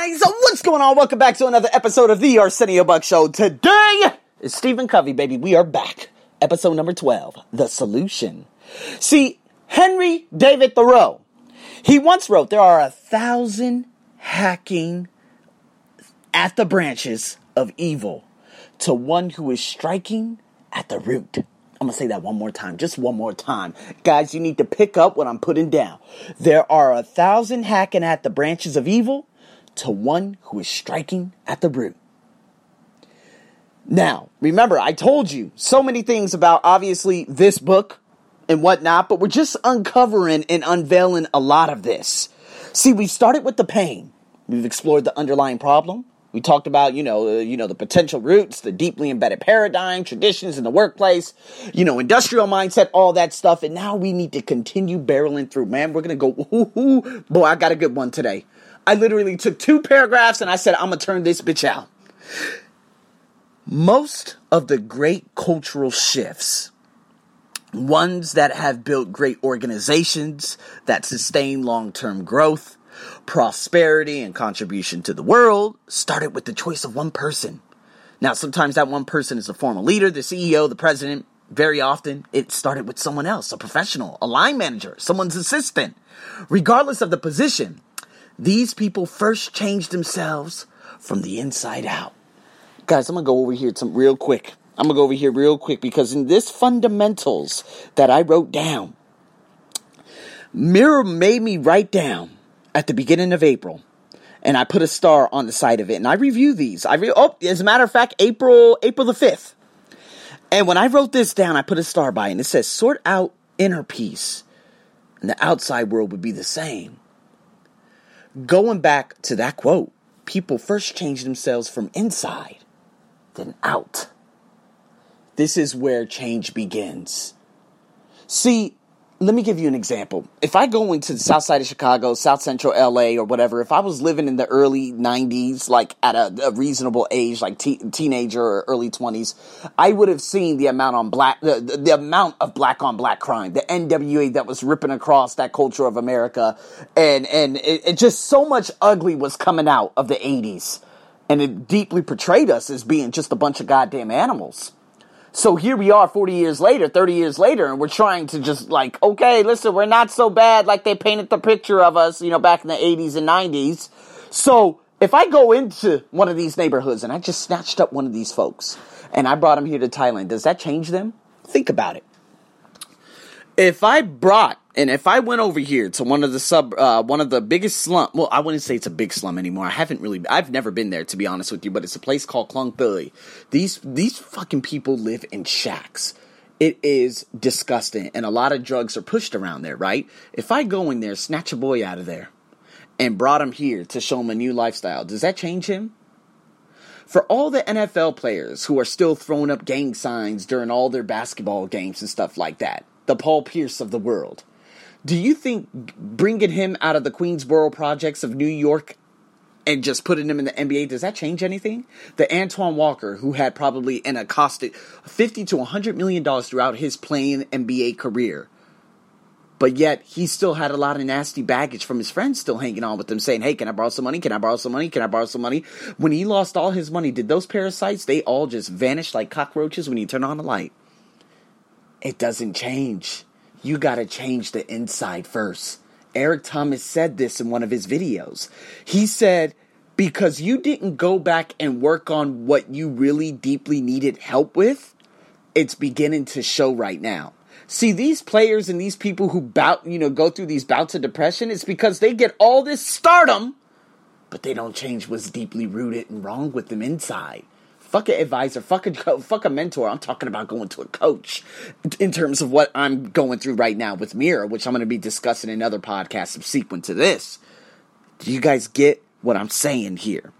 guys, what's going on? Welcome back to another episode of the Arsenio Buck Show. Today is Stephen Covey, baby. We are back. Episode number 12, The Solution. See, Henry David Thoreau, he once wrote, there are a thousand hacking at the branches of evil to one who is striking at the root. I'm gonna say that one more time, just one more time. Guys, you need to pick up what I'm putting down. There are a thousand hacking at the branches of evil to one who is striking at the root. Now, remember, I told you so many things about obviously this book and whatnot, but we're just uncovering and unveiling a lot of this. See, we started with the pain. We've explored the underlying problem. We talked about, you know, uh, you know, the potential roots, the deeply embedded paradigm, traditions in the workplace, you know, industrial mindset, all that stuff. And now we need to continue barreling through. Man, we're gonna go. Ooh, ooh, boy, I got a good one today. I literally took two paragraphs and I said, I'm gonna turn this bitch out. Most of the great cultural shifts, ones that have built great organizations that sustain long term growth, prosperity, and contribution to the world, started with the choice of one person. Now, sometimes that one person is a former leader, the CEO, the president. Very often, it started with someone else, a professional, a line manager, someone's assistant. Regardless of the position, these people first changed themselves from the inside out. Guys, I'm gonna go over here some real quick. I'm gonna go over here real quick because in this fundamentals that I wrote down, Mira made me write down at the beginning of April, and I put a star on the side of it, and I review these. I re- oh, as a matter of fact, April April the fifth. And when I wrote this down, I put a star by it, and it says, "Sort out inner peace, and the outside world would be the same." Going back to that quote, people first change themselves from inside, then out. This is where change begins. See, let me give you an example. If I go into the south side of Chicago, south central LA, or whatever, if I was living in the early 90s, like at a, a reasonable age, like te- teenager or early 20s, I would have seen the amount on black, the, the, the amount of black on black crime, the NWA that was ripping across that culture of America, and and it, it just so much ugly was coming out of the 80s, and it deeply portrayed us as being just a bunch of goddamn animals. So here we are 40 years later, 30 years later, and we're trying to just like, okay, listen, we're not so bad like they painted the picture of us, you know, back in the 80s and 90s. So if I go into one of these neighborhoods and I just snatched up one of these folks and I brought them here to Thailand, does that change them? Think about it. If I brought and if I went over here to one of the sub, uh, one of the biggest slum, well, I wouldn't say it's a big slum anymore. I haven't really, I've never been there to be honest with you, but it's a place called Khlong Toei. These these fucking people live in shacks. It is disgusting, and a lot of drugs are pushed around there. Right? If I go in there, snatch a boy out of there, and brought him here to show him a new lifestyle, does that change him? For all the NFL players who are still throwing up gang signs during all their basketball games and stuff like that, the Paul Pierce of the world do you think bringing him out of the Queensboro projects of New York and just putting him in the NBA does that change anything? The Antoine Walker, who had probably an accosted fifty to hundred million dollars throughout his playing NBA career, but yet he still had a lot of nasty baggage from his friends still hanging on with him, saying, "Hey, can I borrow some money? Can I borrow some money? Can I borrow some money?" When he lost all his money, did those parasites they all just vanish like cockroaches when you turn on the light? It doesn't change you got to change the inside first. Eric Thomas said this in one of his videos. He said, because you didn't go back and work on what you really deeply needed help with, it's beginning to show right now. See, these players and these people who bout, you know, go through these bouts of depression, it's because they get all this stardom, but they don't change what's deeply rooted and wrong with them inside. Fuck an advisor. Fuck a fuck a mentor. I'm talking about going to a coach in terms of what I'm going through right now with Mira, which I'm going to be discussing in other podcasts subsequent to this. Do you guys get what I'm saying here?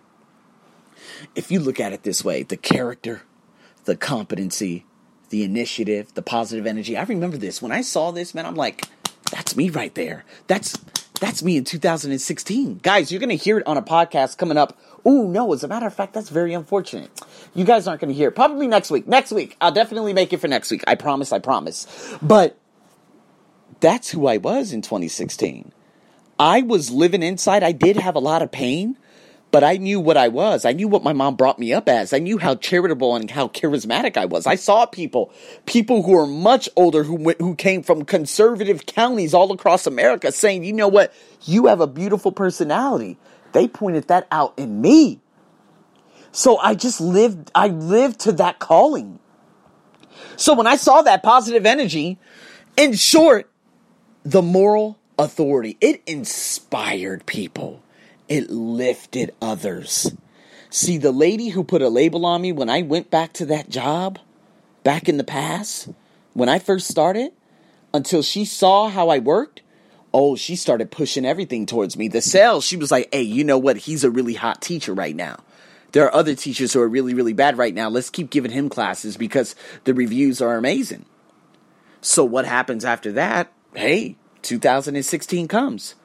If you look at it this way, the character, the competency, the initiative, the positive energy. I remember this when I saw this, man. I'm like, that's me right there. That's that's me in 2016. Guys, you're going to hear it on a podcast coming up. Oh, no, as a matter of fact, that's very unfortunate. You guys aren't going to hear it. Probably next week. Next week. I'll definitely make it for next week. I promise, I promise. But that's who I was in 2016. I was living inside. I did have a lot of pain, But I knew what I was. I knew what my mom brought me up as. I knew how charitable and how charismatic I was. I saw people, people who were much older, who went, who came from conservative counties all across America, saying, "You know what? You have a beautiful personality." They pointed that out in me. So I just lived. I lived to that calling. So when I saw that positive energy, in short, the moral authority, it inspired people it lifted others. See, the lady who put a label on me when I went back to that job back in the past, when I first started, until she saw how I worked, oh, she started pushing everything towards me. The sales, she was like, hey, you know what? He's a really hot teacher right now. There are other teachers who are really, really bad right now. Let's keep giving him classes because the reviews are amazing. So, what happens after that? Hey, 2016 comes.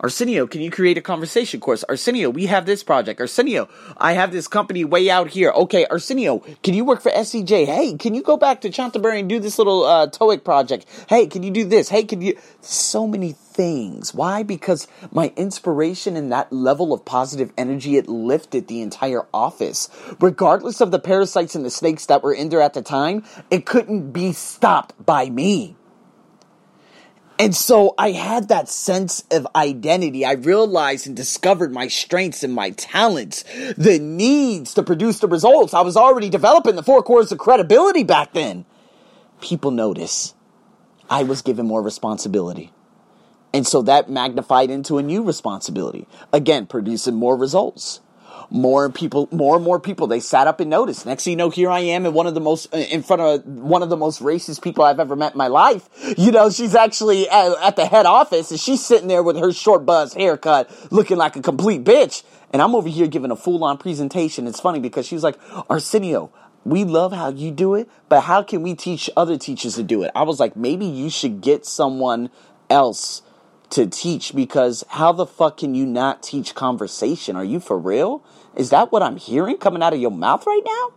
Arsenio, can you create a conversation course? Arsenio, we have this project. Arsenio, I have this company way out here. Okay, Arsenio, can you work for SCJ? Hey, can you go back to Chantaburi and do this little uh, TOEIC project? Hey, can you do this? Hey, can you? So many things. Why? Because my inspiration and that level of positive energy, it lifted the entire office. Regardless of the parasites and the snakes that were in there at the time, it couldn't be stopped by me. And so I had that sense of identity. I realized and discovered my strengths and my talents, the needs to produce the results. I was already developing the four cores of credibility back then. People notice I was given more responsibility. And so that magnified into a new responsibility. Again, producing more results more people, more and more people, they sat up and noticed. Next thing you know, here I am in one of the most, uh, in front of one of the most racist people I've ever met in my life. You know, she's actually at, at the head office and she's sitting there with her short buzz haircut looking like a complete bitch. And I'm over here giving a full on presentation. It's funny because she's like, Arsenio, we love how you do it, but how can we teach other teachers to do it? I was like, maybe you should get someone else to teach because how the fuck can you not teach conversation? Are you for real? Is that what I'm hearing coming out of your mouth right now?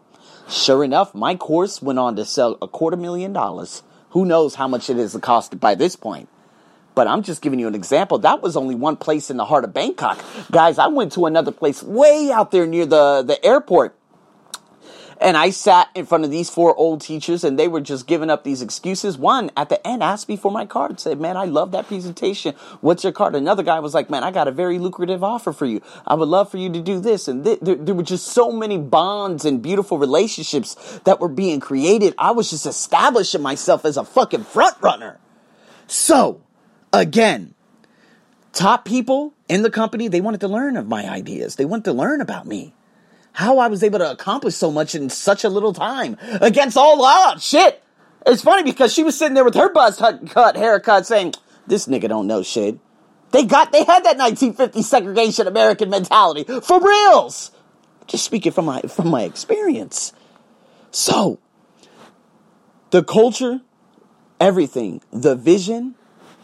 Sure enough, my course went on to sell a quarter million dollars. Who knows how much it is cost by this point? But I'm just giving you an example. That was only one place in the heart of Bangkok. Guys, I went to another place way out there near the, the airport and I sat in front of these four old teachers and they were just giving up these excuses. One at the end asked me for my card, said, Man, I love that presentation. What's your card? Another guy was like, Man, I got a very lucrative offer for you. I would love for you to do this. And th- there, there were just so many bonds and beautiful relationships that were being created. I was just establishing myself as a fucking front runner. So, again, top people in the company, they wanted to learn of my ideas. They wanted to learn about me how I was able to accomplish so much in such a little time against all odds. Shit. It's funny because she was sitting there with her buzz cut haircut saying, this nigga don't know shit. They got, they had that 1950 segregation American mentality for reals. Just speaking from my, from my experience. So, the culture, everything, the vision,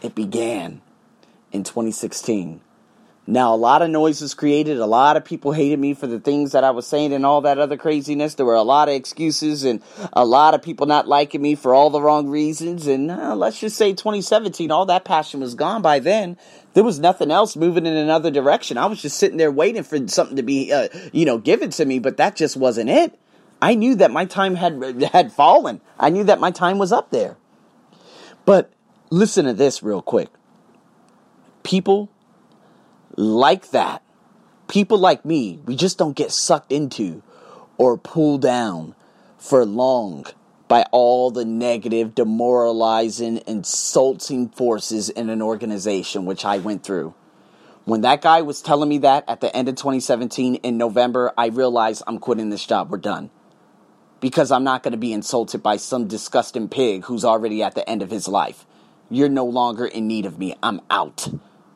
it began in 2016. Now, a lot of noise was created. A lot of people hated me for the things that I was saying and all that other craziness. There were a lot of excuses and a lot of people not liking me for all the wrong reasons. And uh, let's just say 2017, all that passion was gone by then. There was nothing else moving in another direction. I was just sitting there waiting for something to be, uh, you know, given to me, but that just wasn't it. I knew that my time had had fallen. I knew that my time was up there. But listen to this real quick. People like that, people like me, we just don't get sucked into or pulled down for long by all the negative, demoralizing, insulting forces in an organization, which I went through. When that guy was telling me that at the end of 2017 in November, I realized I'm quitting this job. We're done. Because I'm not going to be insulted by some disgusting pig who's already at the end of his life. You're no longer in need of me. I'm out.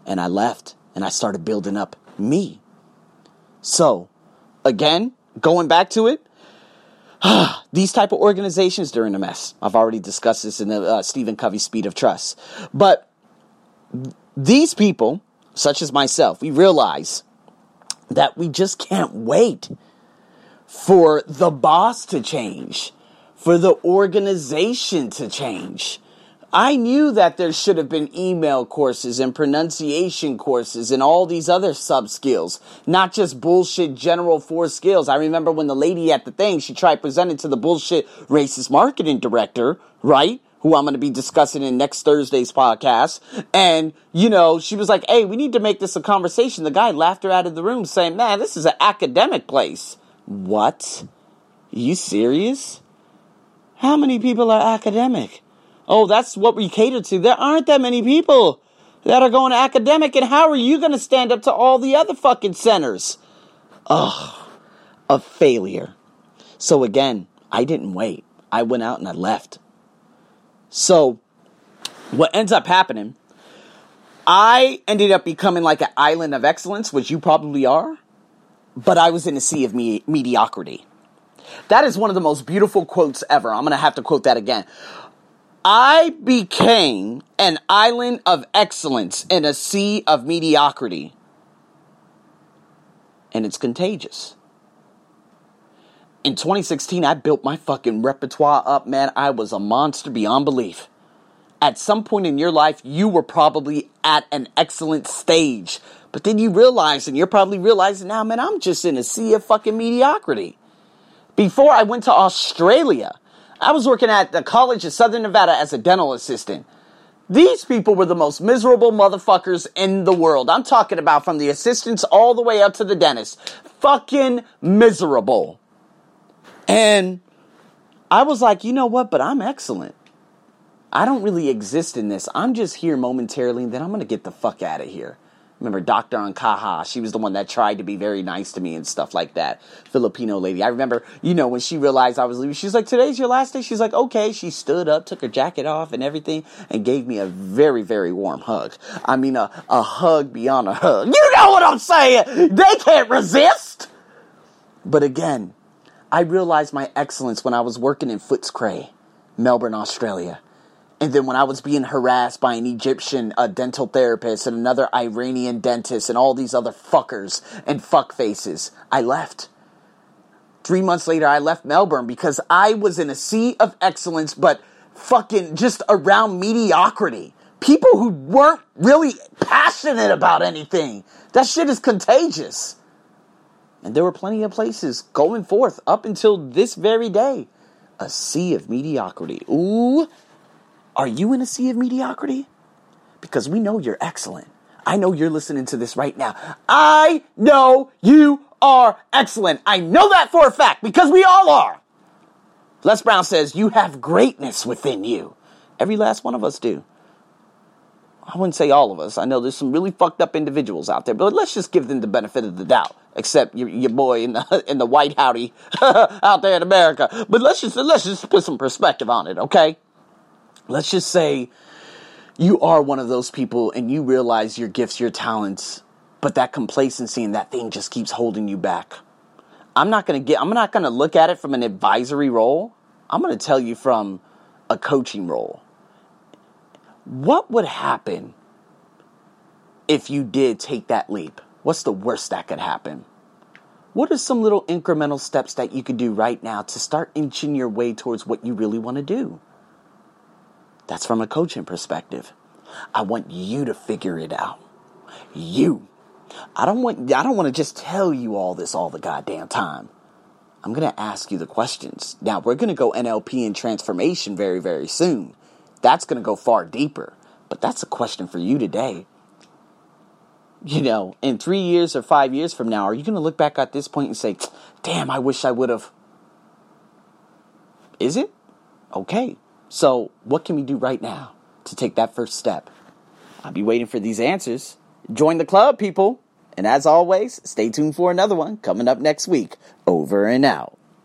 And I left and I started building up me. So, again, going back to it, these type of organizations they're in a mess. I've already discussed this in the uh, Stephen Covey Speed of Trust. But these people, such as myself, we realize that we just can't wait for the boss to change, for the organization to change. I knew that there should have been email courses and pronunciation courses and all these other sub skills, not just bullshit general four skills. I remember when the lady at the thing, she tried presenting to the bullshit racist marketing director, right? Who I'm going to be discussing in next Thursday's podcast. And, you know, she was like, hey, we need to make this a conversation. The guy laughed her out of the room saying, man, this is an academic place. What? Are you serious? How many people are academic? Oh, that's what we cater to. There aren't that many people that are going to academic, and how are you going to stand up to all the other fucking centers? Ugh, a failure. So again, I didn't wait. I went out and I left. So, what ends up happening, I ended up becoming like an island of excellence, which you probably are, but I was in a sea of me- mediocrity. That is one of the most beautiful quotes ever. I'm going to have to quote that again. I became an island of excellence in a sea of mediocrity. And it's contagious. In 2016, I built my fucking repertoire up, man. I was a monster beyond belief. At some point in your life, you were probably at an excellent stage. But then you realize, and you're probably realizing now, man, I'm just in a sea of fucking mediocrity. Before I went to Australia, I was working at the College of Southern Nevada as a dental assistant. These people were the most miserable motherfuckers in the world. I'm talking about from the assistants all the way up to the dentist. Fucking miserable. And I was like, you know what? But I'm excellent. I don't really exist in this. I'm just here momentarily, and then I'm going to get the fuck out of here. Remember Dr. Ankaha? She was the one that tried to be very nice to me and stuff like that. Filipino lady. I remember, you know, when she realized I was leaving, she's like, Today's your last day? She's like, Okay. She stood up, took her jacket off and everything, and gave me a very, very warm hug. I mean, a, a hug beyond a hug. You know what I'm saying? They can't resist. But again, I realized my excellence when I was working in Footscray, Melbourne, Australia. And then when I was being harassed by an Egyptian dental therapist and another Iranian dentist and all these other fuckers and fuckfaces, I left. Three months later, I left Melbourne because I was in a sea of excellence, but fucking just around mediocrity. People who weren't really passionate about anything. That shit is contagious. And there were plenty of places going forth up until this very day. A sea of mediocrity. Ooh, are you in a sea of mediocrity? Because we know you're excellent. I know you're listening to this right now. I know you are excellent. I know that for a fact because we all are. Les Brown says, You have greatness within you. Every last one of us do. I wouldn't say all of us. I know there's some really fucked up individuals out there, but let's just give them the benefit of the doubt. Except your, your boy in the in the white howdy out there in America. But let's just let's just put some perspective on it, okay? Let's just say you are one of those people and you realize your gifts, your talents, but that complacency and that thing just keeps holding you back. I'm not gonna get I'm not gonna look at it from an advisory role. I'm gonna tell you from a coaching role what would happen if you did take that leap? What's the worst that could happen? What are some little incremental steps that you could do right now to start inching your way towards what you really want to do? That's from a coaching perspective. I want you to figure it out. You. I don't want I don't want to just tell you all this all the goddamn time. I'm going to ask you the questions. Now, we're going to go NLP and transformation very very soon. That's going to go far deeper. But that's a question for you today. You know, in three years or five years from now, are you going to look back at this point and say, damn, I wish I would have? Is it? Okay. So, what can we do right now to take that first step? I'll be waiting for these answers. Join the club, people. And as always, stay tuned for another one coming up next week. Over and out.